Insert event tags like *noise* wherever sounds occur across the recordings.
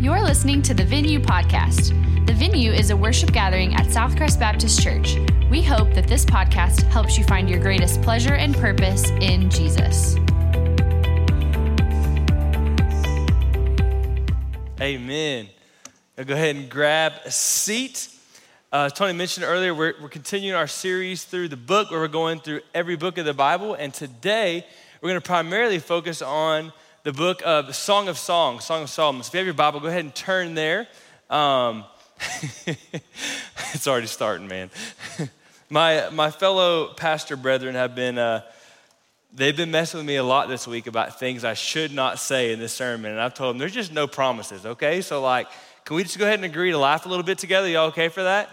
You're listening to the Venue Podcast. The Venue is a worship gathering at Southcrest Baptist Church. We hope that this podcast helps you find your greatest pleasure and purpose in Jesus. Amen. Now go ahead and grab a seat. Uh, Tony mentioned earlier, we're, we're continuing our series through the book where we're going through every book of the Bible. And today, we're going to primarily focus on the book of Song of Songs, Song of Solomon. So if you have your Bible, go ahead and turn there. Um, *laughs* it's already starting, man. *laughs* my, my fellow pastor brethren have been, uh, they've been messing with me a lot this week about things I should not say in this sermon. And I've told them there's just no promises, okay? So, like, can we just go ahead and agree to laugh a little bit together? Y'all okay for that?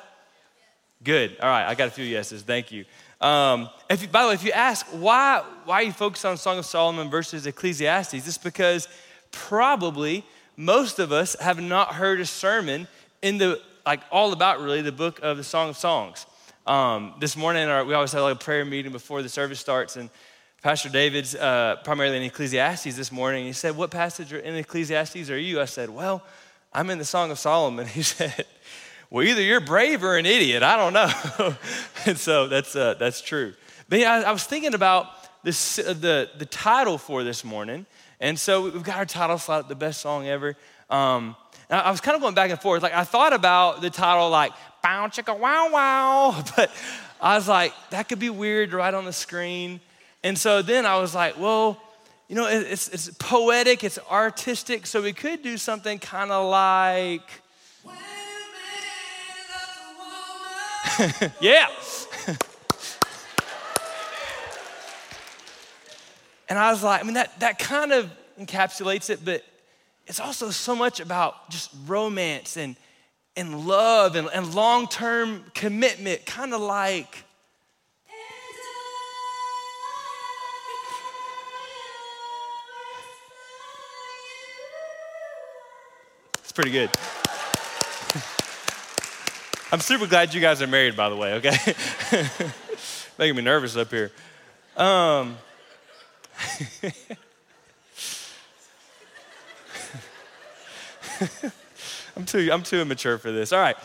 Good. All right, I got a few yeses. Thank you. Um, if you, by the way, if you ask why, why you focused on Song of Solomon versus Ecclesiastes, it's because probably most of us have not heard a sermon in the like all about really the book of the Song of Songs. Um, this morning, our, we always have like a prayer meeting before the service starts, and Pastor David's uh, primarily in Ecclesiastes this morning. He said, "What passage in Ecclesiastes are you?" I said, "Well, I'm in the Song of Solomon." *laughs* He said, well, either you're brave or an idiot. I don't know. *laughs* and so that's, uh, that's true. But yeah, I, I was thinking about this, uh, the, the title for this morning. And so we've got our title slot, the best song ever. Um, I was kind of going back and forth. Like I thought about the title, like "Bow Chicka Wow Wow," *laughs* but I was like, that could be weird right on the screen. And so then I was like, well, you know, it's, it's poetic, it's artistic, so we could do something kind of like *laughs* yeah. and I was like, I mean, that, that kind of encapsulates it, but it's also so much about just romance and, and love and, and long term commitment, kind of like. It's pretty good. I'm super glad you guys are married, by the way, okay? *laughs* Making me nervous up here. Um, *laughs* I'm too, I'm too immature for this. All right.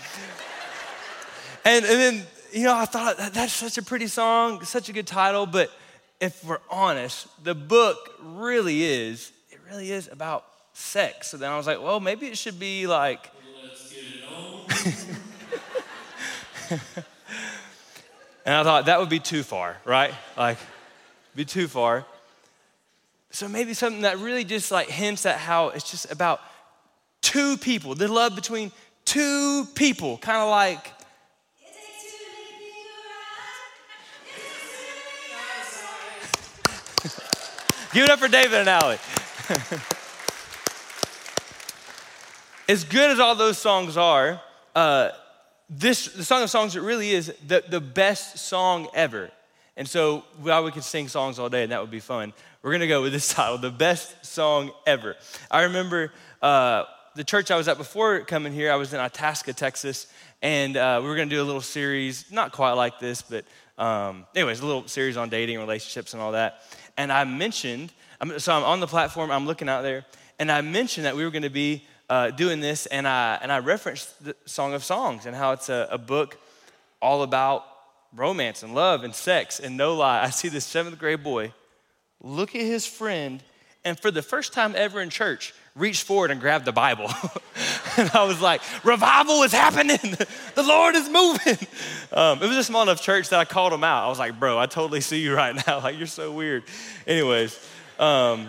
And, and then, you know, I thought that's such a pretty song, such a good title, but if we're honest, the book really is, it really is about sex. So then I was like, well, maybe it should be like. *laughs* and I thought that would be too far, right? Like, be too far. So maybe something that really just like hints at how it's just about two people, the love between two people, kind of like. *laughs* Give it up for David and Allie. *laughs* as good as all those songs are, uh, this, the Song of Songs, it really is the, the best song ever. And so, while we could sing songs all day, and that would be fun, we're gonna go with this *laughs* title, The Best Song Ever. I remember uh, the church I was at before coming here, I was in Itasca, Texas, and uh, we were gonna do a little series, not quite like this, but um, anyways, a little series on dating, relationships, and all that. And I mentioned, so I'm on the platform, I'm looking out there, and I mentioned that we were gonna be uh, doing this, and I, and I referenced the Song of Songs and how it's a, a book all about romance and love and sex. And no lie, I see this seventh grade boy look at his friend, and for the first time ever in church, reach forward and grab the Bible. *laughs* and I was like, revival is happening. *laughs* the Lord is moving. Um, it was a small enough church that I called him out. I was like, bro, I totally see you right now. *laughs* Like, you're so weird. Anyways, um,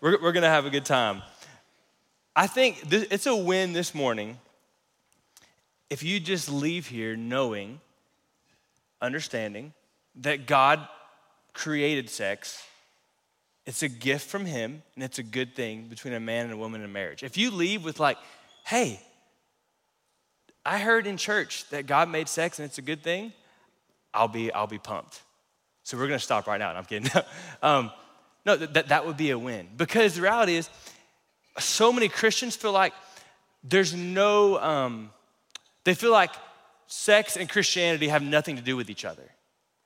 we're, we're going to have a good time. I think it's a win this morning if you just leave here knowing, understanding that God created sex. It's a gift from Him, and it's a good thing between a man and a woman in marriage. If you leave with, like, hey, I heard in church that God made sex and it's a good thing, I'll be, I'll be pumped. So we're gonna stop right now. and I'm kidding. *laughs* um, no, that, that would be a win. Because the reality is, so many Christians feel like there's no, um, they feel like sex and Christianity have nothing to do with each other,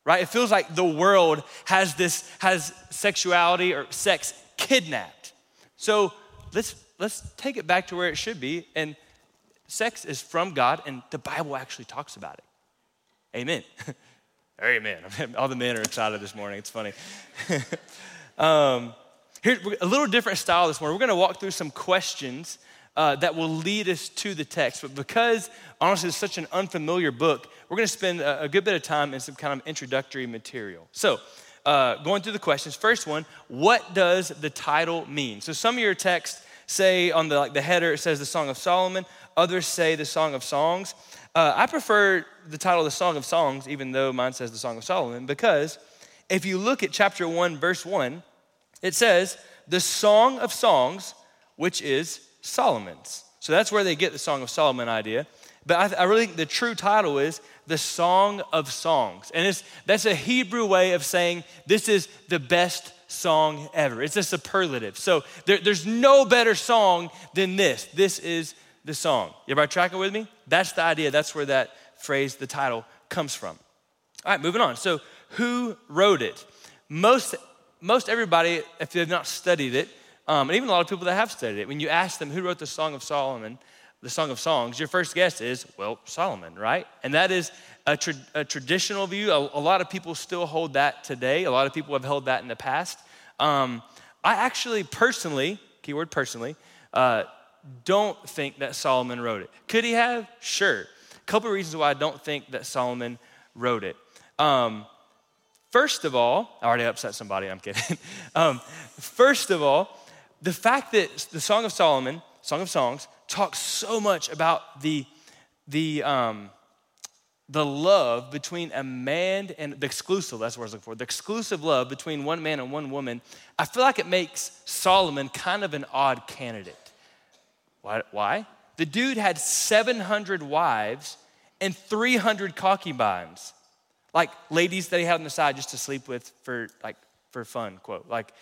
right? It feels like the world has this, has sexuality or sex kidnapped. So let's let's take it back to where it should be. And sex is from God, and the Bible actually talks about it. Amen. *laughs* Amen. *laughs* All the men are excited this morning. It's funny. *laughs* um, here, a little different style this morning. We're going to walk through some questions uh, that will lead us to the text. But because, honestly, it's such an unfamiliar book, we're going to spend a, a, good bit of time in some kind of introductory material. So, uh, going through the questions. First one, what does the title mean? So, some of your texts say on the, like, the header, it says the Song of Solomon. Others say the Song of Songs. Uh, I prefer the title the Song of Songs, even though mine says the Song of Solomon, because if you look at chapter 1, verse 1, it says, the Song of Songs, which is Solomon's. So that's where they get the Song of Solomon idea. But I, I really think the true title is the Song of Songs. And it's, that's a Hebrew way of saying this is the best song ever. It's a superlative. So there, there's no better song than this. This is the song. Everybody tracking with me? That's the idea. That's where that phrase, the title, comes from. All right, moving on. So, who wrote it? Most, most everybody, if they've not studied it, um, and even a lot of people that have studied it, when you ask them who wrote the Song of Solomon, the Song of Songs, your first guess is, well, Solomon, right? And that is a, tra- a traditional view. A, a, lot of people still hold that today. A lot of people have held that in the past. Um, I actually personally, keyword personally, uh, don't think that Solomon wrote it. Could he have? Sure. A couple of reasons why I don't think that Solomon wrote it. Um, first of all, I already upset somebody, I'm kidding. *laughs* um, first of all, the fact that the Song of Solomon, Song of Songs, talks so much about the, the, um, the love between a man and the exclusive, that's what I was looking for, the exclusive love between one man and one woman, I feel like it makes Solomon kind of an odd candidate. Why? The dude had 700 wives and 300 concubines, like ladies that he had on the side just to sleep with for like for fun, quote. Like,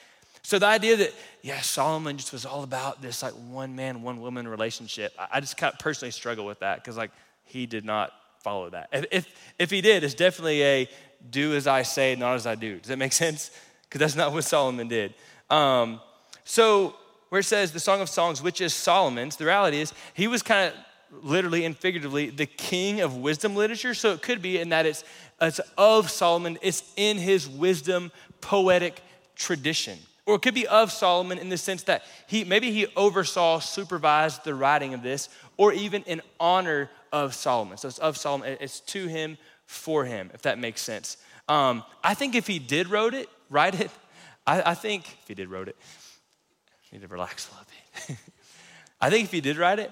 so the idea that yeah, Solomon just was all about this like one man, one woman relationship. I just kind of personally struggle with that because like he did not follow that. If, if if he did, it's definitely a do as I say, not as I do. Does that make *laughs* sense? Because that's not what Solomon did. Um, so where it says the Song of Songs, which is Solomon's, the reality is he was kind of literally and figuratively the king of wisdom literature. So it could be in that it's, it's of Solomon, it's in his wisdom poetic tradition. Or it could be of Solomon in the sense that he maybe he oversaw, supervised the writing of this, or even in honor of Solomon. So it's of Solomon, it's to him, for him, if that makes sense. Um, I think if he did wrote it, write it, I, I think if he did wrote it, need to relax a little bit. *laughs* I think if he did write it,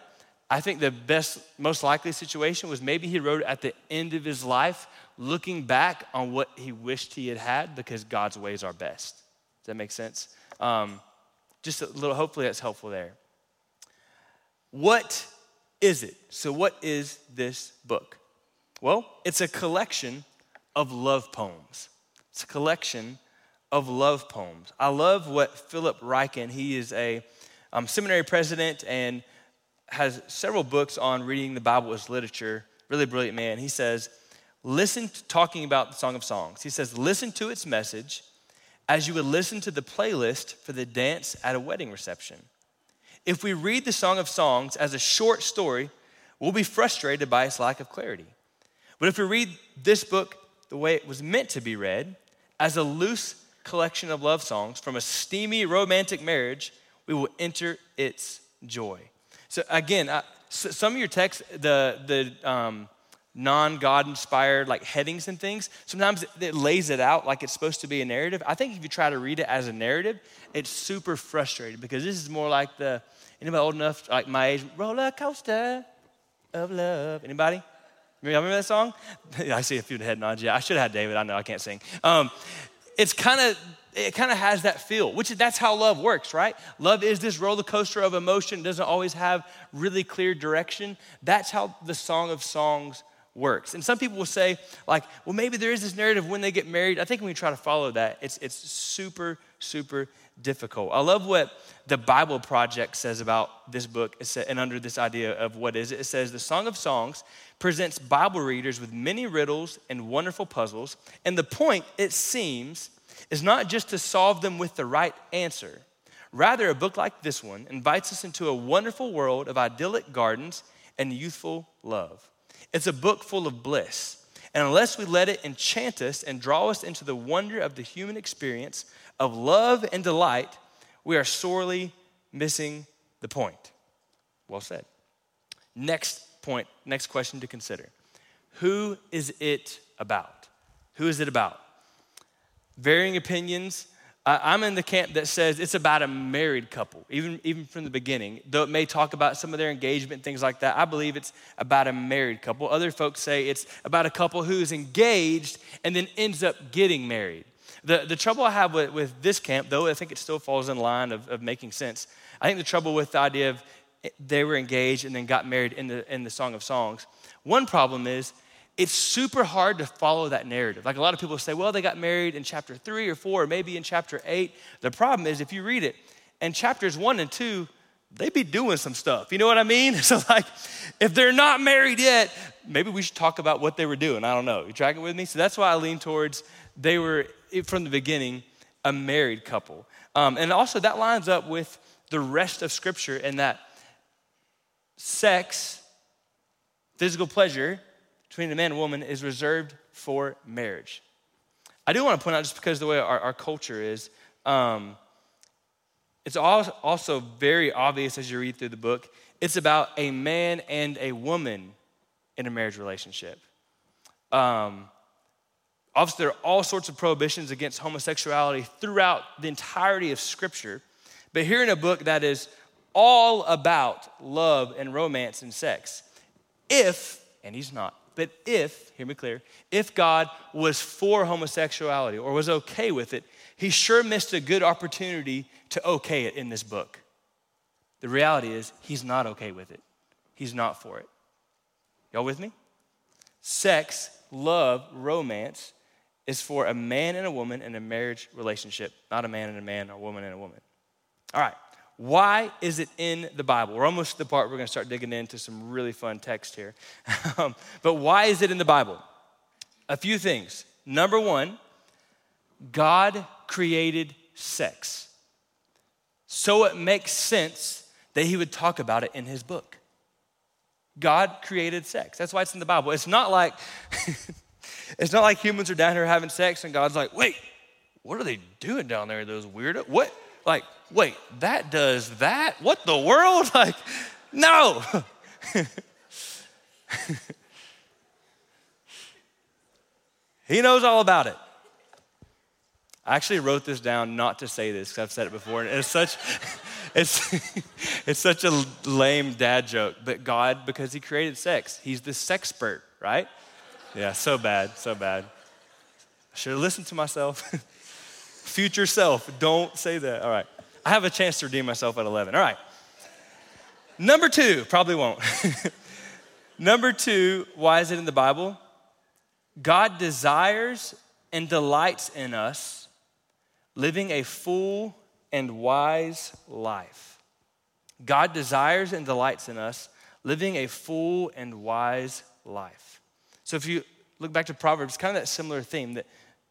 I think the best, most likely situation was maybe he wrote it at the end of his life, looking back on what he wished he had had because God's ways are best. Does that make sense? Um, just a little, hopefully that's helpful there. What is it? So, what is this book? Well, it's a collection of love poems. It's a collection of love poems. I love what Philip Ryken, he is a um, seminary president and has several books on reading the Bible as literature. Really brilliant man. He says, listen to talking about the Song of Songs. He says, listen to its message as you would listen to the playlist for the dance at a wedding reception. If we read the Song of Songs as a short story, we'll be frustrated by its lack of clarity. But if we read this book the way it was meant to be read, as a loose collection of love songs from a steamy romantic marriage, we will enter its joy. So again, I, some of your texts, the the um, non-God inspired like headings and things, sometimes it, lays it out like it's supposed to be a narrative. I think if you try to read it as a narrative, it's super frustrating because this is more like the anybody old enough like my age roller coaster of love. Anybody? Remember that song? *laughs* I see a few head nods. Yeah, I should have had David. I know I can't sing. Um, it's kind of it kind of has that feel, which that's how love works, right? Love is this roller coaster of emotion, doesn't always have really clear direction. That's how the Song of Songs works. And some people will say, like, well, maybe there is this narrative when they get married. I think when we try to follow that, it's, it's super, super difficult. I love what the Bible Project says about this book and under this idea of what is it. It says, the Song of Songs presents Bible readers with many riddles and wonderful puzzles. And the point, it seems, is not just to solve them with the right answer. Rather, a book like this one invites us into a wonderful world of idyllic gardens and youthful love. It's a book full of bliss. And unless we let it enchant us and draw us into the wonder of the human experience of love and delight, we are sorely missing the point. Well said. Next point, next question to consider Who is it about? Who is it about? Varying opinions I'm in the camp that says it's about a married couple, even, even from the beginning. Though it may talk about some of their engagement, things like that, I believe it's about a married couple. Other folks say it's about a couple who's engaged and then ends up getting married. The, the trouble I have with, with this camp, though I think it still falls in line of, of making sense, I think the trouble with the idea of they were engaged and then got married in the, in the Song of Songs, one problem is it's super hard to follow that narrative. Like a lot of people say, well, they got married in chapter three or four, or maybe in chapter eight. The problem is, if you read it, in chapters one and two, they'd be doing some stuff. You know what I mean? *laughs* So, like, if they're not married yet, maybe we should talk about what they were doing. I don't know. You tracking with me? So that's why I lean towards they were, from the beginning, a married couple. Um, and also, that lines up with the rest of Scripture in that sex, physical pleasure, between a man and woman is reserved for marriage. I do want to point out, just because the way our, our culture is, um, it's also very obvious as you read through the book. It's about a man and a woman in a marriage relationship. Um, obviously, there are all sorts of prohibitions against homosexuality throughout the entirety of Scripture. But here in a book that is all about love and romance and sex, if, and he's not, but if, hear me clear, if God was for homosexuality or was okay with it, he sure missed a good opportunity to okay it in this book. The reality is, he's not okay with it. He's not for it. Y'all with me? Sex, love, romance is for a man and a woman in a marriage relationship, not a man and a man or a woman and a woman. All right. Why is it in the Bible? We're almost to the part we're going to start digging into some really fun text here. *laughs* um, but why is it in the Bible? A few things. Number one, God created sex. So it makes sense that he would talk about it in his book. God created sex. That's why it's in the Bible. It's not like *laughs* it's not like humans are down here having sex and God's like, "Wait, what are they doing down there? Those weirdo what?" Like, wait, that does that? What the world? *laughs* Like, no. *laughs* he knows all about it. I actually wrote this down not to say this because I've said it before, and it's such, *laughs* it's, it's such a lame dad joke. But God, because He created sex, He's the sexpert, right? Yeah, so bad, so bad. I should have listened to myself. Future self, don't say that. All right. I have a chance to redeem myself at 11. All right. Number two, probably won't. *laughs* Number two, why is it in the Bible? God desires and delights in us living a full and wise life. God desires and delights in us living a full and wise life. So if you look back to Proverbs, kind of that similar theme that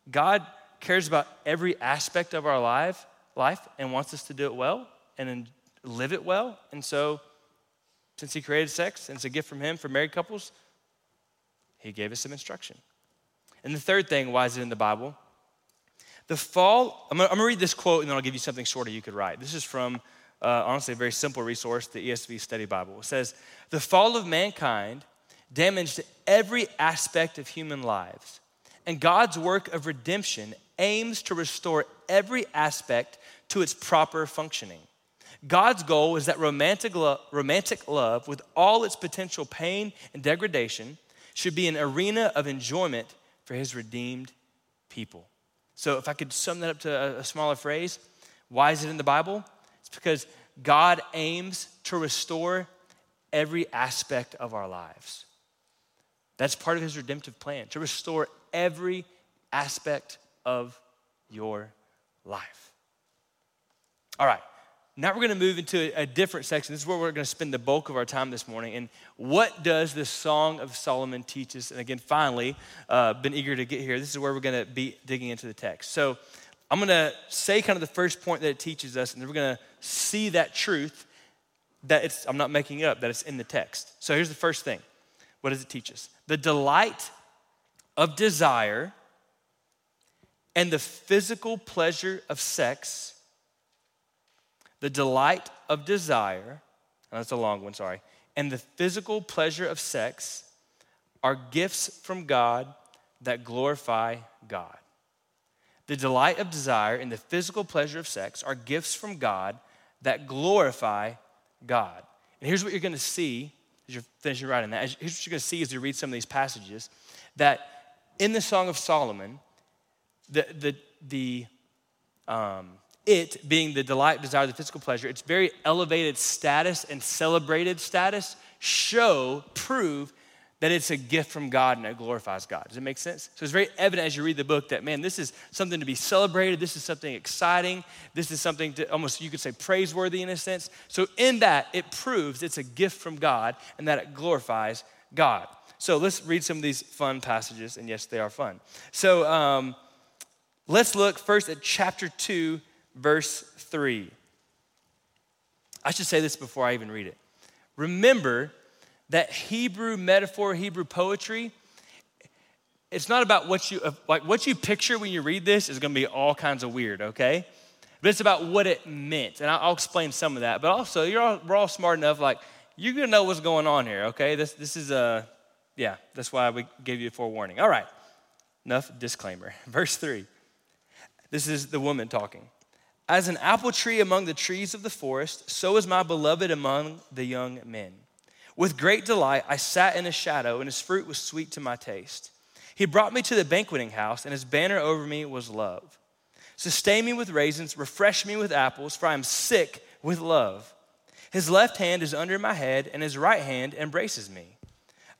God cares about every aspect of our life, life and wants us to do it well and live it well. And so, since He created sex and it's a gift from Him for married couples, He gave us some instruction. And the third thing, why is it in the Bible? The fall, I'm gonna, I'm gonna read this quote and then I'll give you something shorter you could write. This is from, uh, honestly, a very simple resource, the ESV Study Bible. It says, The fall of mankind damaged every aspect of human lives, and God's work of redemption aims to restore every aspect to its proper functioning. God's goal is that romantic, lo- romantic love, with all its potential pain and degradation, should be an arena of enjoyment for his redeemed people. So, if I could sum that up to a, a smaller phrase, why is it in the Bible? It's because God aims to restore every aspect of our lives. That's part of his redemptive plan, to restore every aspect of your life. All right, now we're going to move into a different section. This is where we're going to spend the bulk of our time this morning. And what does the Song of Solomon teach us? And again, finally, uh, been eager to get here. This is where we're going to be digging into the text. So I'm going to say kind of the first point that it teaches us, and then we're going to see that truth that it's, I'm not making it up, that it's in the text. So here's the first thing. What does it teach us? The delight of desire and the physical pleasure of sex, the delight of desire, oh, that's a long one, sorry, and the physical pleasure of sex are gifts from God that glorify God. The delight of desire and the physical pleasure of sex are gifts from God that glorify God. And here's what you're going to see as you're finishing writing that. Here's what you're going to see as you read some of these passages that in the Song of Solomon, the, the, the um, it being the delight, desire, the physical pleasure, its very elevated status and celebrated status show, prove that it's a gift from God and it glorifies God. Does it make sense? So it's very evident as you read the book that, man, this is something to be celebrated. This is something exciting. This is something to almost, you could say, praiseworthy in a sense. So in that, it proves it's a gift from God and that it glorifies God. So let's read some of these fun passages, and yes, they are fun. So um, let's look first at chapter 2, verse 3. I should say this before I even read it. Remember that Hebrew metaphor, Hebrew poetry, it's not about what you like what you picture when you read this is going to be all kinds of weird, okay? But it's about what it meant, and I'll explain some of that. But also, you're all, we're all smart enough, like you're gonna know what's going on here, okay? This this is a yeah, that's why we gave you a forewarning. All right, enough disclaimer. *laughs* Verse three. This is the woman talking. As an apple tree among the trees of the forest, so is my beloved among the young men. With great delight, I sat in his shadow, and his fruit was sweet to my taste. He brought me to the banqueting house, and his banner over me was love. Sustain me with raisins, refresh me with apples, for I am sick with love. His left hand is under my head, and his right hand embraces me.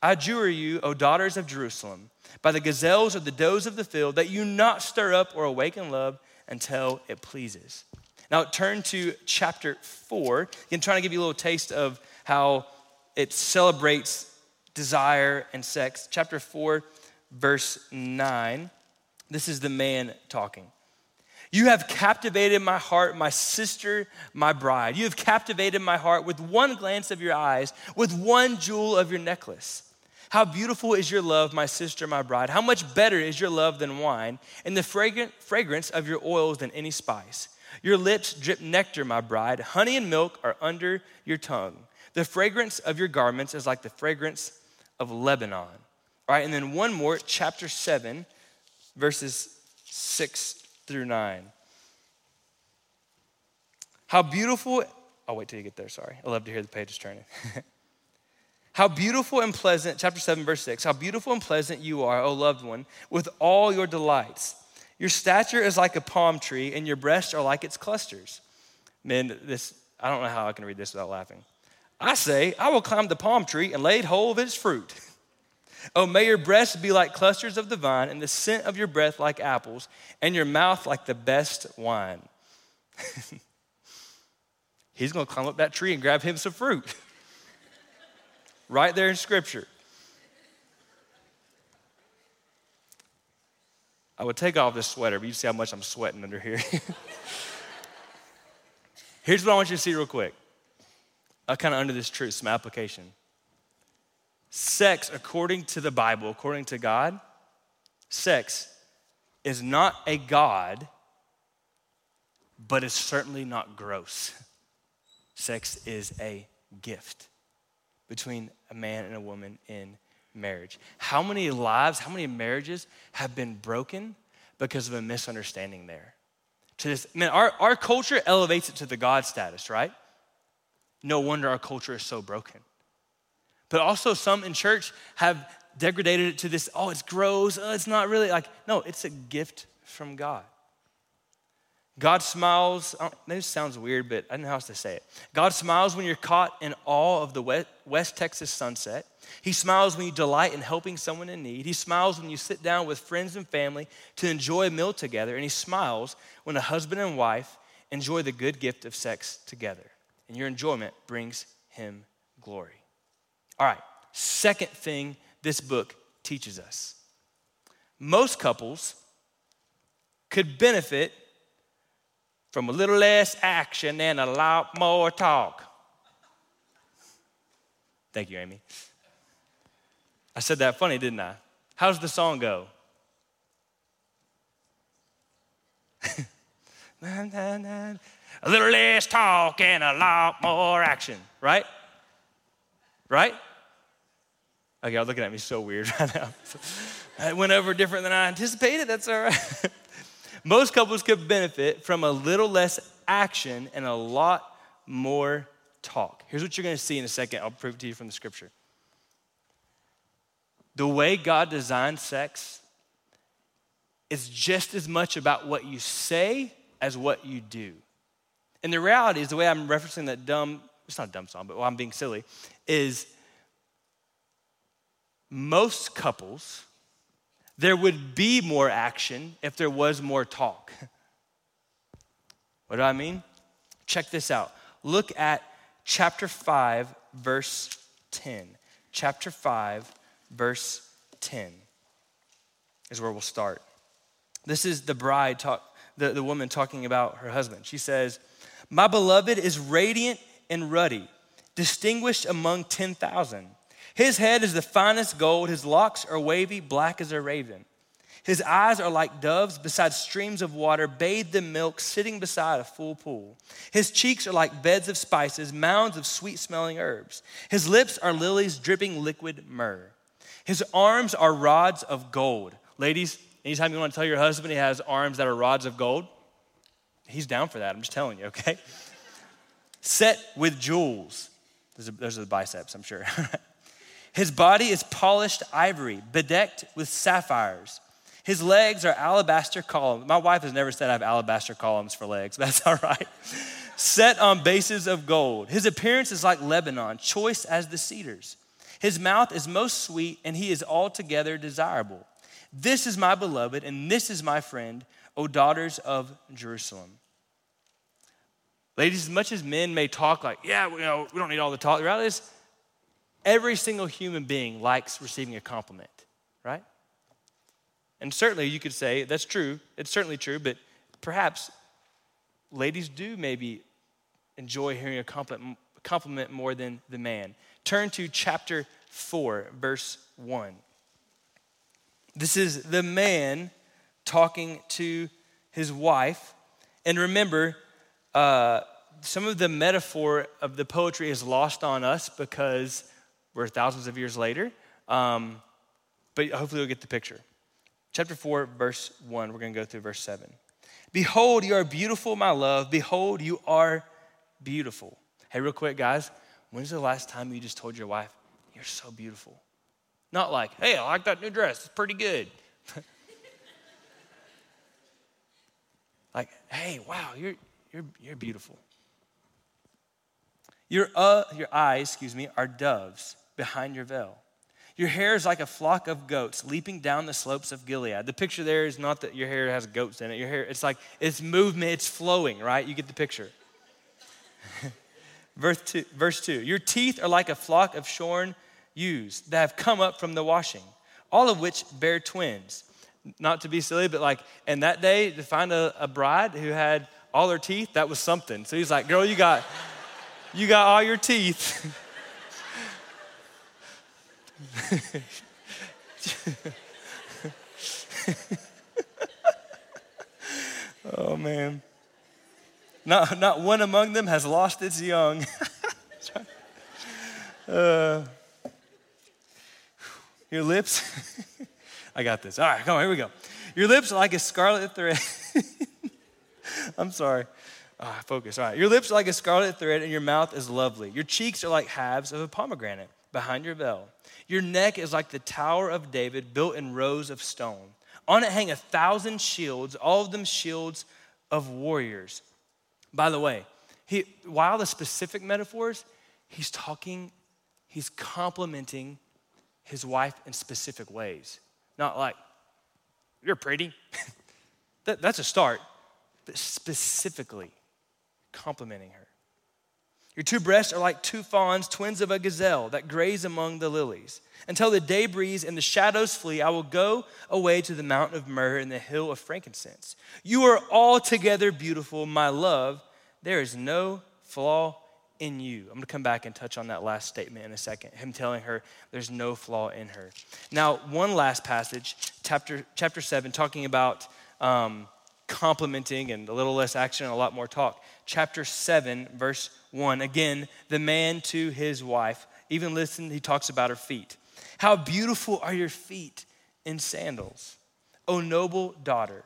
I adjure you, O daughters of Jerusalem, by the gazelles or the does of the field, that you not stir up or awaken love until it pleases. Now turn to chapter 4. Again, trying to give you a little taste of how it celebrates desire and sex. Chapter 4, verse 9. This is the man talking. You have captivated my heart, my sister, my bride. You have captivated my heart with one glance of your eyes, with one jewel of your necklace. How beautiful is your love, my sister, my bride. How much better is your love than wine, and the fragrant fragrance of your oils than any spice. Your lips drip nectar, my bride. Honey and milk are under your tongue. The fragrance of your garments is like the fragrance of Lebanon. All right, and then one more, chapter 7, verses 6 through 9. How beautiful, I'll wait till you get there, sorry. I love to hear the pages turning. *laughs* How beautiful and pleasant, chapter 7, verse 6, how beautiful and pleasant you are, O loved one, with all your delights. Your stature is like a palm tree, and your breasts are like its clusters. Man, this, I don't know how I can read this without laughing. I say, I will climb the palm tree and lay hold of its fruit. *laughs* oh, may your breasts be like clusters of the vine, and the scent of your breath like apples, and your mouth like the best wine. *laughs* He's to climb up that tree and grab him some fruit. *laughs* right there in Scripture. I would take off this sweater, but you see how much I'm sweating under here. *laughs* Here's what I want you to see real quick uh, kind of under this truth, some application. Sex, according to the Bible, according to God, sex is not a God, but is certainly not gross. Sex is a gift between a man and a woman in marriage. How many lives, how many marriages have been broken because of a misunderstanding there? To this, man, our, our culture elevates it to the God status, right? No wonder our culture is so broken. But also, some in church have degraded it to this oh, it's gross, oh, it's not really like, no, it's a gift from God. God smiles, this sounds weird, but I don't know how else to say it. God smiles when you're caught in awe of the West Texas sunset. He smiles when you delight in helping someone in need. He smiles when you sit down with friends and family to enjoy a meal together. And he smiles when a husband and wife enjoy the good gift of sex together and your enjoyment brings him glory. All right, second thing this book teaches us most couples could benefit from a little less action and a lot more talk. Thank you, Amy. I said that funny, didn't I? How's the song go? *laughs* a little less talk and a lot more action, right? Right? Okay, y'all looking at me so weird *laughs* right now. it went over different than I anticipated. That's all right. *laughs* Most couples could benefit from a little less action and a lot more talk. Here's what you're going to see in a second. I'll prove it to you from the scripture. The way God designed sex is just as much about what you say as what you do. And the reality is, the way I'm referencing that dumb, it's not a dumb song, but I'm being silly, is most couples, there would be more action if there was more talk. what do I mean? Check this out. Look at chapter 5, verse 10. Chapter 5, verse 10 is where we'll start. This is the bride talk, the, the woman talking about her husband. She says, My beloved is radiant and ruddy, distinguished among 10,000. His head is the finest gold, his locks are wavy, black as a raven. His eyes are like doves beside streams of water, bathed in milk, sitting beside a full pool. His cheeks are like beds of spices, mounds of sweet smelling herbs. His lips are lilies dripping liquid myrrh. His arms are rods of gold. Ladies, anytime you want to tell your husband he has arms that are rods of gold, he's down for that. I'm just telling you, okay? *laughs* Set with jewels. Those are the biceps, I'm sure. *laughs* His body is polished ivory, bedecked with sapphires. His legs are alabaster columns. My wife has never said I have alabaster columns for legs. *laughs* That's all right. Set on bases of gold. His appearance is like Lebanon, choice as the cedars. His mouth is most sweet, and he is altogether desirable. This is my beloved, and this is my friend, O daughters of Jerusalem. Ladies, as much as men may talk like, yeah, you know, we don't need all the talk, the reality is Every single human being likes receiving a compliment, right? And certainly you could say that's true. It's certainly true, but perhaps ladies do maybe enjoy hearing a compliment more than the man. Turn to chapter 4, verse 1. This is the man talking to his wife. And remember, uh, some of the metaphor of the poetry is lost on us because we're thousands of years later. Um, but hopefully you'll get the picture. Chapter 4, verse 1, we're going to go through verse 7. Behold, you are beautiful, my love. Behold, you are beautiful. Hey, real quick, guys, when's the last time you just told your wife, You're so beautiful? Not like, Hey, I like that new dress, it's pretty good. *laughs* like, Hey, wow, you're, you're, you're beautiful. Your, uh, your eyes, excuse me, are doves behind your veil. Your hair is like a flock of goats leaping down the slopes of Gilead. The picture there is not that your hair has goats in it. Your hair, it's like it's movement, it's flowing, right? You get the picture. *laughs* verse, two, verse 2 Your teeth are like a flock of shorn ewes that have come up from the washing, all of which bear twins. Not to be silly, but like, and that day to find a, a bride who had all her teeth, that was something. So he's like, Girl, you got. You got all your teeth. oh man. Not, not one among them has lost its young. *laughs* uh, your lips, *laughs* I got this. All right, come on, here we go. Your lips like a scarlet thread. *laughs* I'm sorry. Ah, focus. All right. Your lips are like a scarlet thread, and your mouth is lovely. Your cheeks are like halves of a pomegranate behind your veil. Your neck is like the Tower of David, built in rows of stone. On it hang a thousand shields, all of them shields of warriors. By the way, he, while the specific metaphors, he's talking, he's complimenting his wife in specific ways. Not like, you're pretty. *laughs* that, that's a start, but specifically complimenting her. Your two breasts are like two fawns, twins of a gazelle that graze among the lilies. Until the day breeze and the shadows flee, I will go away to the mountain of myrrh and the hill of frankincense. You are altogether beautiful, my love. There is no flaw in you. I'm going to come back and touch on that last statement in a second. Him telling her there's no flaw in her. Now, one last passage, chapter, chapter 7, talking about um, complimenting and a little less action and a lot more talk. Chapter 7, verse 1. Again, the man to his wife. Even listen, he talks about her feet. How beautiful are your feet in sandals, O noble daughter.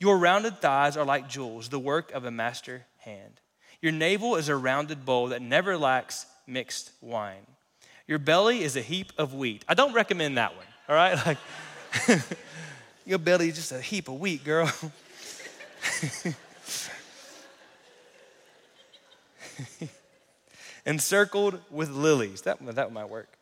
Your rounded thighs are like jewels, the work of a master hand. Your navel is a rounded bowl that never lacks mixed wine. Your belly is a heap of wheat. I don't recommend that one, all right? *laughs* Like, *laughs* your belly is just a heap of wheat, girl. *laughs* *laughs* Encircled with lilies. That, that might work.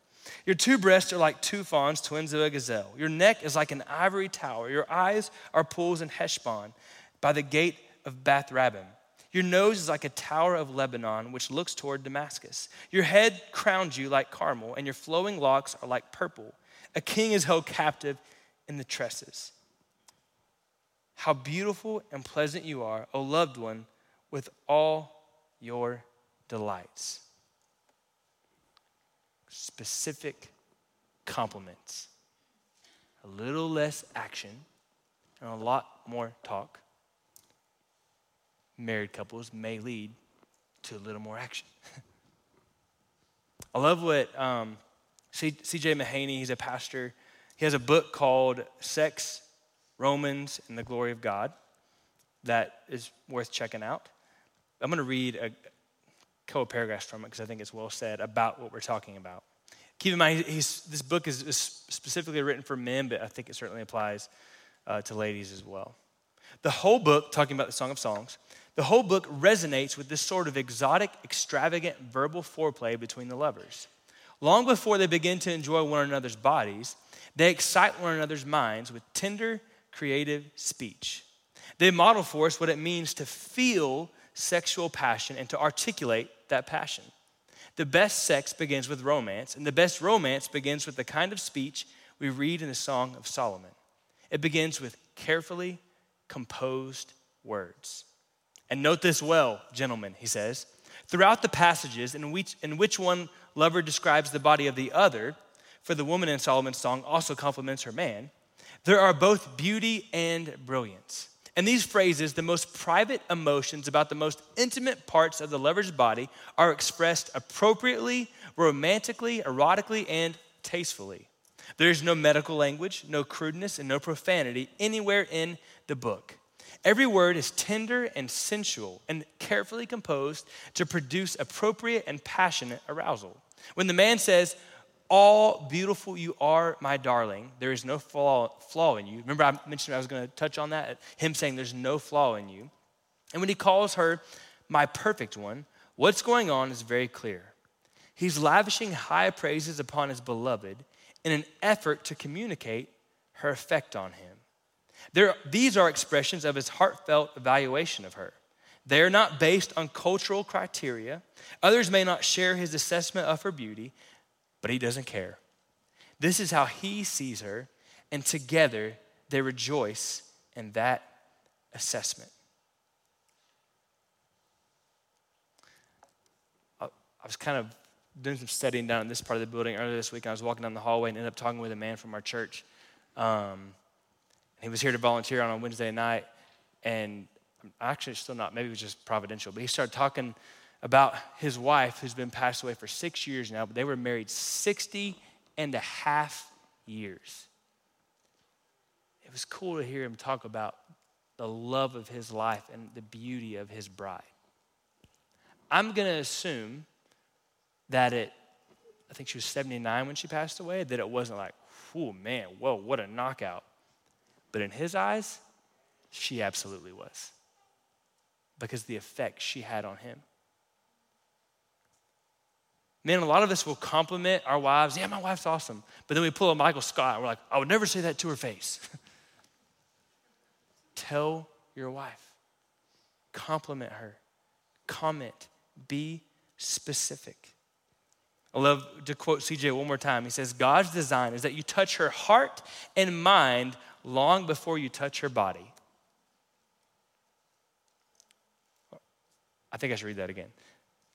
Your two breasts are like two fawns, twins of a gazelle. Your neck is like an ivory tower. Your eyes are pools in Heshbon by the gate of Bath Rabbim. Your nose is like a tower of Lebanon, which looks toward Damascus. Your head crowns you like Carmel, and your flowing locks are like purple. A king is held captive in the tresses. How beautiful and pleasant you are, O loved one, with all your delights. Specific compliments. A little less action and a lot more talk married couples may lead to a little more action. *laughs* I love what um, C.J. Mahaney, he's a pastor, he has a book called Sex, Romance, and the Glory of God that is worth checking out. I'm going to read a couple paragraphs from it because I think it's well said about what we're talking about. Keep in mind, this book is, is, specifically written for men, but I think it certainly applies uh, to ladies as well. The whole book, talking about the Song of Songs, the whole book resonates with this sort of exotic, extravagant verbal foreplay between the lovers. Long before they begin to enjoy one another's bodies, they excite one another's minds with tender, creative speech. They model for us what it means to feel sexual passion and to articulate that passion. The best sex begins with romance, and the best romance begins with the kind of speech we read in the Song of Solomon. It begins with carefully composed words. And note this well, gentlemen, he says. Throughout the passages in which, in which one lover describes the body of the other, for the woman in Solomon's song also compliments her man, there are both beauty and brilliance. And these phrases, the most private emotions about the most intimate parts of the lover's body, are expressed appropriately, romantically, erotically, and tastefully. There is no medical language, no crudeness, and no profanity anywhere in the book. Every word is tender and sensual and carefully composed to produce appropriate and passionate arousal. When the man says, All beautiful you are, my darling, there is no flaw, flaw in you. Remember, I mentioned I was going to touch on that? Him saying there's no flaw in you. And when he calls her my perfect one, what's going on is very clear. He's lavishing high praises upon his beloved in an effort to communicate her effect on him. There, these are expressions of his heartfelt evaluation of her. They are not based on cultural criteria. Others may not share his assessment of her beauty, but he doesn't care. This is how he sees her, and together they rejoice in that assessment. I was kind of doing some studying down in this part of the building earlier this week, and I was walking down the hallway and ended up talking with a man from our church. Um, he was here to volunteer on a Wednesday night, and actually still not, maybe it was just providential, but he started talking about his wife who's been passed away for six years now, but they were married 60 and a half years. It was cool to hear him talk about the love of his life and the beauty of his bride. I'm going to assume that it, I think she was 79 when she passed away, that it wasn't like, oh man, whoa, what a knockout. But in his eyes, she absolutely was because the effect she had on him. Man, a lot of us will compliment our wives. Yeah, my wife's awesome. But then we pull a Michael Scott. We're like, I would never say that to her face. *laughs* Tell your wife, compliment her, comment, be specific. I love to quote CJ one more time. He says, God's design is that you touch her heart and mind long before you touch her body. I think I should read that again.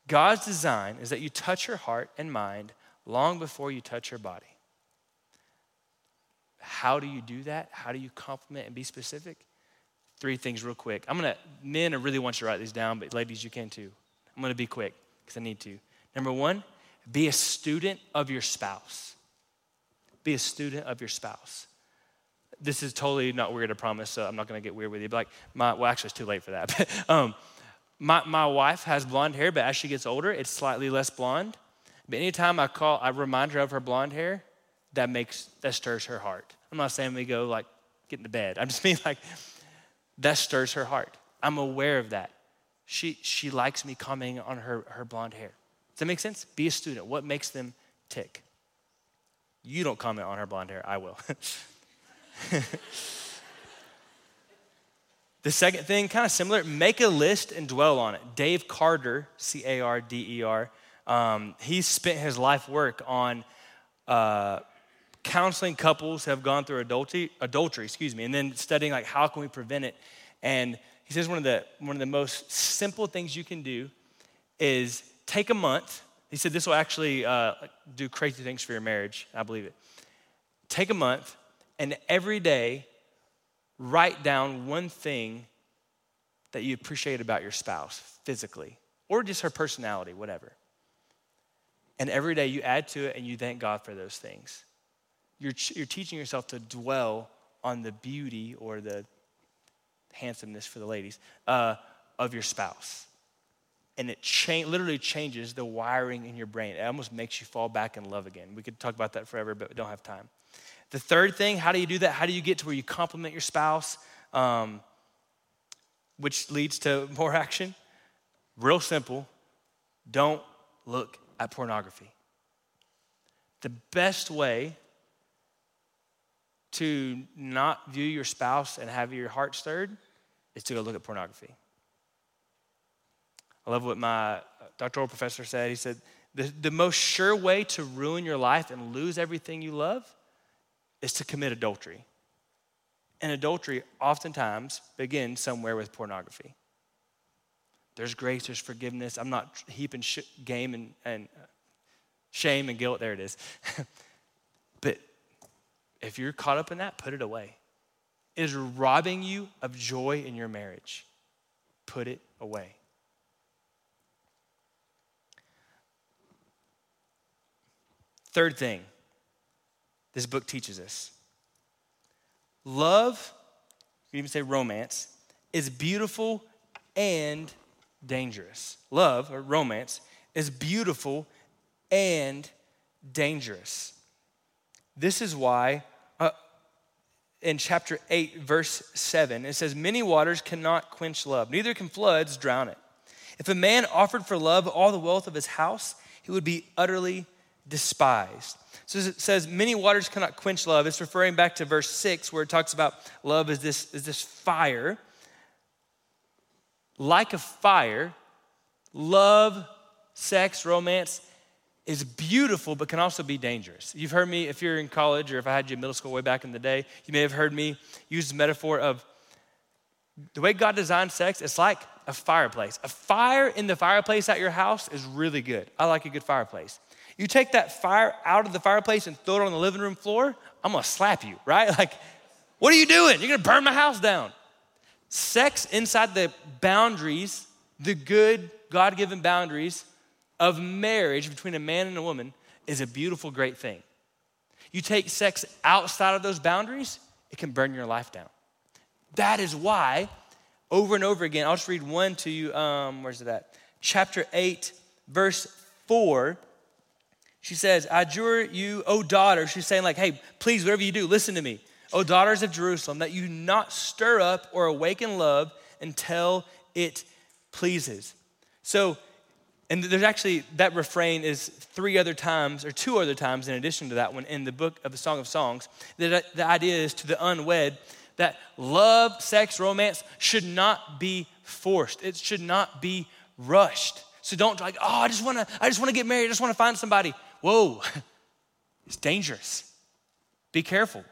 God's design is that you touch her heart and mind long before you touch her body. How do you do that? How do you compliment and be specific? Three things, real quick. I'm gonna, men, I really want you to write these down, but ladies, you can too. I'm gonna be quick because I need to. Number one, be a student of your spouse. Be a student of your spouse. This is totally not weird, I promise, so I'm not gonna get weird with you. But like, my, well, actually, it's too late for that. *laughs* But, um, my, my wife has blonde hair, but as she gets older, it's slightly less blonde. But anytime I call, I remind her of her blonde hair, that makes, that stirs her heart. I'm not saying we go like get into bed. I'm just *laughs* being like, that stirs her heart. I'm aware of that. She, she likes me commenting on her, her blonde hair. Does that make sense? Be a student. What makes them tick? You don't comment on her blonde hair, I will. *laughs* The second thing, kind of similar, make a list and dwell on it. Dave Carder, C A R D E R, um, he spent his life work on uh, counseling couples who have gone through adultery, adultery, excuse me, and then studying like how can we prevent it. And he says one of the one of the most simple things you can do is take a month. He said this will actually uh, do crazy things for your marriage. I believe it. Take a month, and every day write down one thing that you appreciate about your spouse physically or just her personality, whatever. And every day you add to it and you thank God for those things. You're, you're teaching yourself to dwell on the beauty or the handsomeness for the ladies uh, of your spouse. And it cha- literally changes the wiring in your brain. It almost makes you fall back in love again. We could talk about that forever, but we don't have time. The third thing, how do you do that? How do you get to where you compliment your spouse, um, which leads to more action? Real simple don't look at pornography. The best way to not view your spouse and have your heart stirred is to go look at pornography. I love what my doctoral professor said. He said, the, the most sure way to ruin your life and lose everything you love is to commit adultery. And adultery oftentimes begins somewhere with pornography. There's grace, there's forgiveness. I'm not heaping sh- game and, and uh, shame and guilt. There it is. *laughs* but if you're caught up in that, put it away. It is robbing you of joy in your marriage. Put it away. Third thing this book teaches us. Love, you can even say romance, is beautiful and dangerous. Love, or romance, is beautiful and dangerous. This is why uh, in chapter 8, verse 7, it says, Many waters cannot quench love, neither can floods drown it. If a man offered for love all the wealth of his house, he would be utterly despised. So it says, many waters cannot quench love. It's referring back to verse 6 where it talks about love is this, is this fire. Like a fire, love, sex, romance is beautiful, but can also be dangerous. You've heard me, if you're in college or if I had you in middle school way back in the day, you may have heard me use the metaphor of the way God designed sex, it's like a fireplace. A fire in the fireplace at your house is really good. I like a good fireplace. You take that fire out of the fireplace and throw it on the living room floor, I'm gonna slap you, right? *laughs* Like, what are you doing? You're gonna burn my house down. Sex inside the boundaries, the good God given boundaries of marriage between a man and a woman is a beautiful, great thing. You take sex outside of those boundaries, it can burn your life down. That is why, over and over again, I'll just read one to you. Um, where's it at? Chapter 8, verse 4 she says, I adjure you, O daughter. She's saying, like, hey, please, whatever you do, listen to me. O daughters of Jerusalem, that you not stir up or awaken love until it pleases. So, and there's actually, that refrain is three other times, or two other times in addition to that one in the book of the Song of Songs. The, uh, the idea is to the unwed that love, sex, romance should not be forced, it should not be rushed. So don't like, oh, I just wanna, I just wanna get married, I just wanna find somebody. Whoa, *laughs* it's dangerous. Be careful.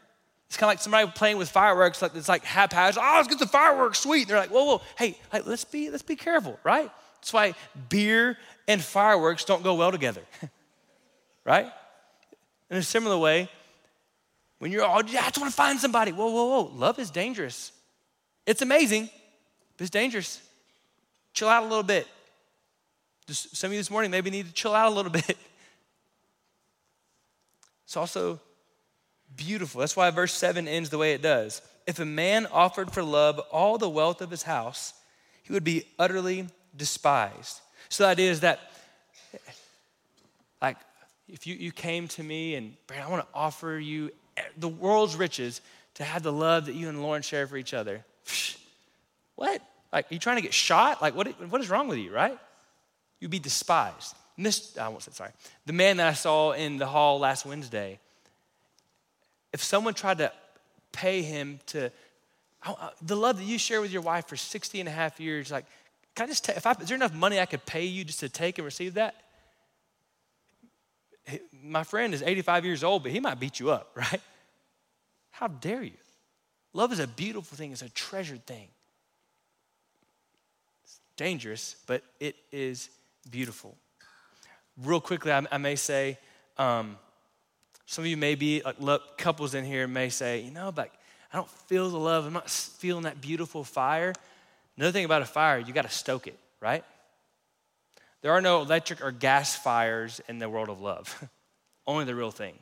It's kind of like somebody playing with fireworks, like it's like haphazard. Oh, let's get the fireworks, sweet. And they're like, whoa, whoa, hey, let's be, let's be careful, right? That's why beer and fireworks don't go well together, *laughs* right? In a similar way, when you're all, yeah, I just want to find somebody. Whoa, whoa, whoa. Love is dangerous. It's amazing, but it's dangerous. Chill out a little bit. Just some of you this morning maybe need to chill out a little *laughs* bit. It's also beautiful. That's why verse 7 ends the way it does. If a man offered for love all the wealth of his house, he would be utterly despised. So the idea is that, like, if you, you came to me and, Brad, I want to offer you the world's riches to have the love that you and Lauren share for each other. What? Like, are you trying to get shot? Like, what, what is wrong with you, right? You'd be despised. This, I won't say sorry. The man that I saw in the hall last Wednesday, if someone tried to pay him to, the love that you share with your wife for 60 and a half years, like, can I just, if I, is there enough money I could pay you just to take and receive that? My friend is 85 years old, but he might beat you up, *laughs* right? How dare you? Love is a beautiful thing, it's a treasured thing. It's dangerous, but it is beautiful. Real quickly, I, I may say, um, some of you may be like couples in here may say, you know, but I don't feel the love. I'm not feeling that beautiful fire. Another thing about a fire, you got to stoke it, right? There are no electric or gas fires in the world of love. *laughs* Only the real thing.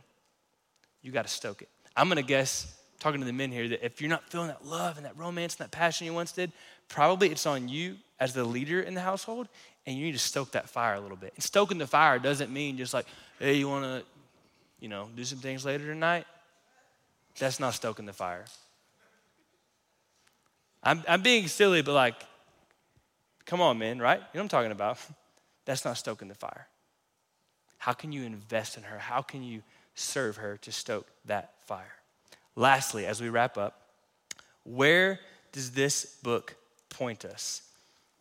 You got to stoke it. I'm going to guess, talking to the men here, that if you're not feeling that love and that romance and that passion you once did, probably it's on you as the leader in the household, and you need to stoke that fire a little bit. And stoking the fire doesn't mean just like, hey, you want to you know, do some things later tonight, that's not stoking the fire. I'm, I'm being silly, but like, come on, man, right? You know what I'm talking about? *laughs* That's not stoking the fire. How can you invest in her? How can you serve her to stoke that fire? Lastly, as we wrap up, where does this book point us?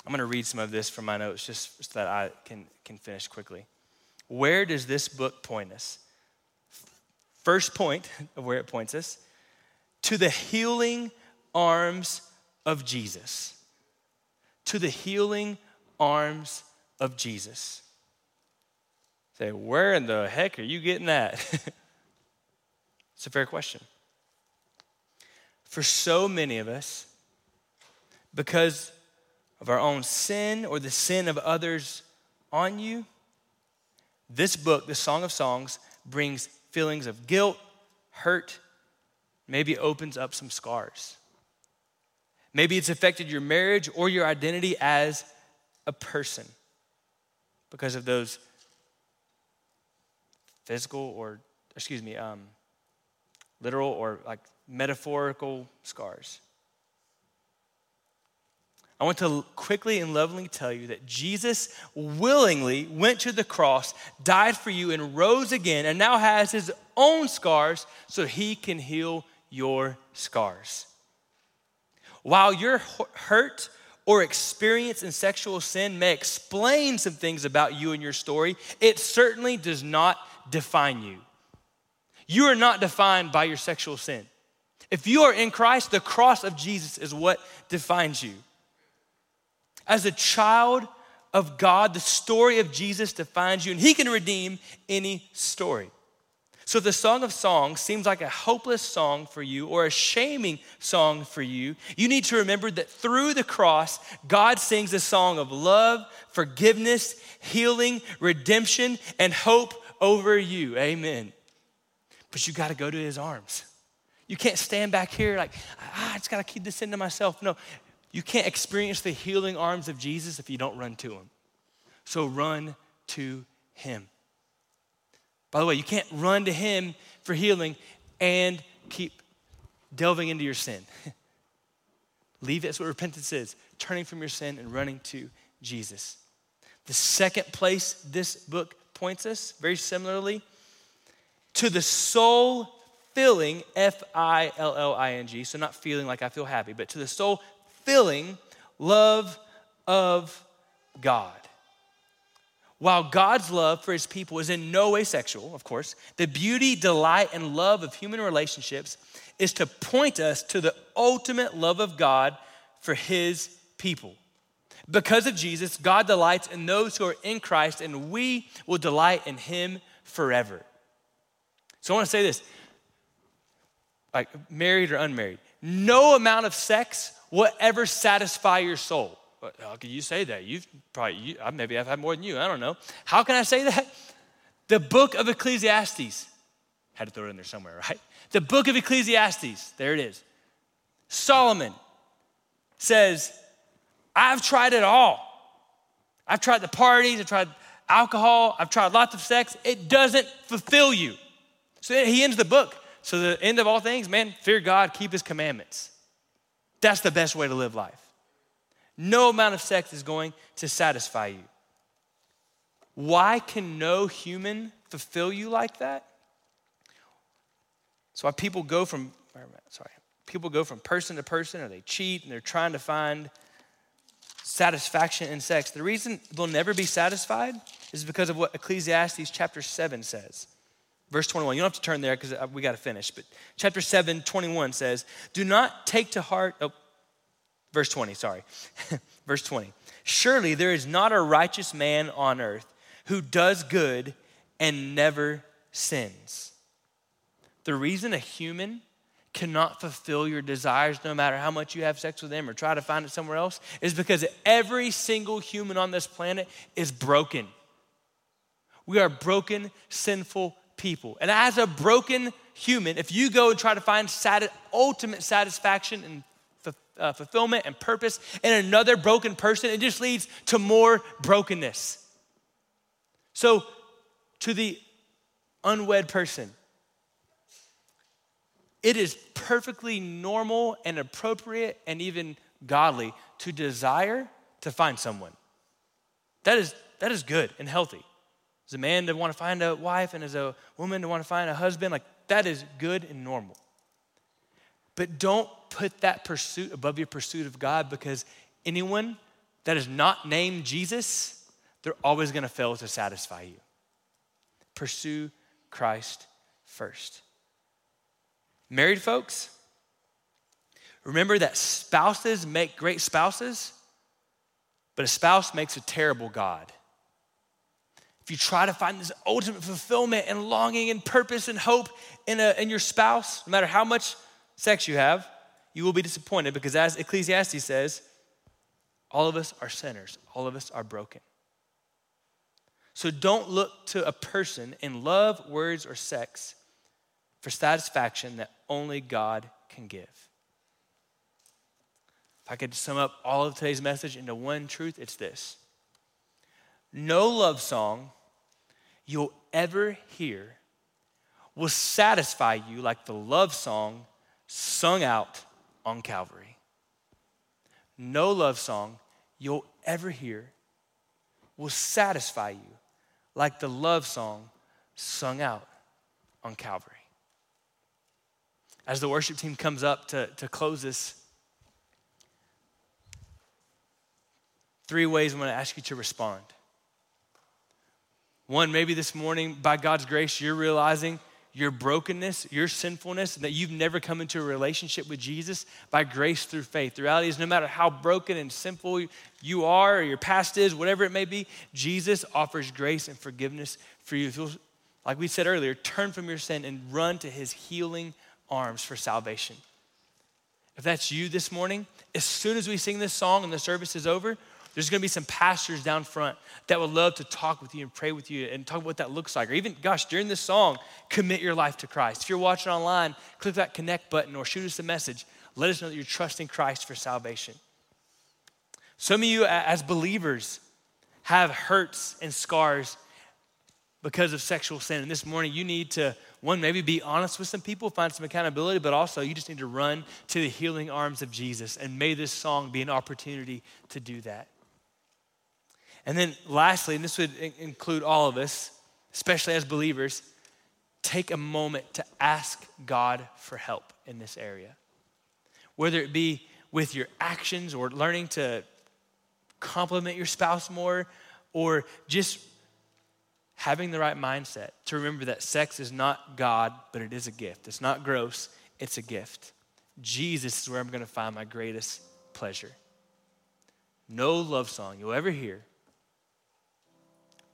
I'm going to read some of this from my notes just so that I can, can finish quickly. Where does this book point us? First point of where it points us to the healing arms of Jesus. To the healing arms of Jesus. Say, where in the heck are you getting that? *laughs* it's a fair question. For so many of us, because of our own sin or the sin of others on you, this book, the Song of Songs, brings feelings of guilt, hurt, maybe opens up some scars. Maybe it's affected your marriage or your identity as a person because of those physical or, excuse me, um, literal or like metaphorical scars. I want to quickly and lovingly tell you that Jesus willingly went to the cross, died for you, and rose again, and now has his own scars so he can heal your scars. While your hurt or experience in sexual sin may explain some things about you and your story, it certainly does not define you. You are not defined by your sexual sin. If you are in Christ, the cross of Jesus is what defines you. As a child of God, the story of Jesus defines you, and He can redeem any story. So, if the Song of Songs seems like a hopeless song for you or a shaming song for you, you need to remember that through the cross, God sings a song of love, forgiveness, healing, redemption, and hope over you. Amen. But you got to go to His arms. You can't stand back here like, ah, I just got to keep this into myself. No, you can't experience the healing arms of Jesus if you don't run to him. So run to him. By the way, you can't run to him for healing and keep delving into your sin. *laughs* Leave it. That's what repentance is turning from your sin and running to Jesus. The second place this book points us, very similarly, to the soul filling, F I L L I N G. So, not feeling like I feel happy, but to the soul fulfilling love of God. While God's love for his people is in no way sexual, of course, the beauty, delight, and love of human relationships is to point us to the ultimate love of God for his people. Because of Jesus, God delights in those who are in Christ, and we will delight in him forever. So I want to say this like married or unmarried, no amount of sex will ever satisfy your soul. How can you say that? You've probably, you, maybe I've had more than you, I don't know. How can I say that? The book of Ecclesiastes, had to throw it in there somewhere, *laughs* right? The book of Ecclesiastes, there it is. Solomon says, I've tried it all. I've tried the parties, I've tried alcohol, I've tried lots of sex. It doesn't fulfill you. So he ends the book. So the end of all things, man, fear God, keep his commandments. That's the best way to live life. No amount of sex is going to satisfy you. Why can no human fulfill you like that? That's why people go from, sorry, people go from person to person or they cheat and they're trying to find satisfaction in sex. The reason they'll never be satisfied is because of what Ecclesiastes chapter 7 says. Verse 21. You don't have to turn there because uh, we got to finish. But chapter 7, 21 says, Do not take to heart, oh, verse 20, sorry. *laughs* verse 20. Surely there is not a righteous man on earth who does good and never sins. The reason a human cannot fulfill your desires no matter how much you have sex with them or try to find it somewhere else is because every single human on this planet is broken. We are broken, sinful people. And as a broken human, if you go and try to find sati- ultimate satisfaction and uh, fulfillment and purpose in another broken person, it just leads to more brokenness. So, to the unwed person, it is perfectly normal and appropriate and even godly to desire to find someone. That is, that is good and healthy. As a man to want to find a wife and as a woman to want to find a husband, like that is good and normal. But don't put that pursuit above your pursuit of God because anyone that is not named Jesus, they're always going to fail to satisfy you. Pursue Christ first. Married folks, remember that spouses make great spouses, but a spouse makes a terrible God if you try to find this ultimate fulfillment and longing and purpose and hope in, a, in your spouse, no matter how much sex you have, you will be disappointed because, as Ecclesiastes says, all of us are sinners, all of us are broken. So don't look to a person in love, words, or sex for satisfaction that only God can give. If I could sum up all of today's message into one truth, it's this no love song you'll ever hear will satisfy you like the love song sung out on Calvary. No love song you'll ever hear will satisfy you like the love song sung out on Calvary. As the worship team comes up to, to close this, three ways I'm going to ask you to respond. One, maybe this morning, by God's grace, you're realizing your brokenness, your sinfulness, and that you've never come into a relationship with Jesus by grace through faith. The reality is, no matter how broken and sinful you are, or your past is, whatever it may be, Jesus offers grace and forgiveness for you. Like we said earlier, turn from your sin and run to his healing arms for salvation. If that's you this morning, as soon as we sing this song and the service is over, there's gonna be some pastors down front that would love to talk with you and pray with you and talk about what that looks like. Or even, gosh, during this song, commit your life to Christ. If you're watching online, click that connect button or shoot us a message. Let us know that you're trusting Christ for salvation. Some of you, as believers, have hurts and scars because of sexual sin. And this morning, you need to, one, maybe be honest with some people, find some accountability, but also you just need to run to the healing arms of Jesus. And may this song be an opportunity to do that. And then lastly, and this would include all of us, especially as believers, take a moment to ask God for help in this area. Whether it be with your actions or learning to compliment your spouse more or just having the right mindset to remember that sex is not God, but it is a gift. It's not gross, it's a gift. Jesus is where I'm going to find my greatest pleasure. No love song you'll ever hear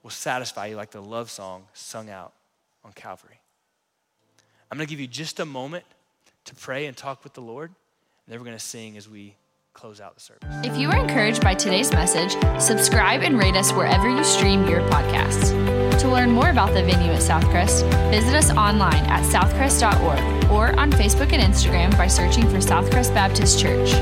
will satisfy you like the love song sung out on Calvary. I'm going to give you just a moment to pray and talk with the Lord, and then we're going to sing as we close out the service. If you were encouraged by today's message, subscribe and rate us wherever you stream your podcasts. To learn more about the venue at Southcrest, visit us online at southcrest.org or on Facebook and Instagram by searching for Southcrest Baptist Church.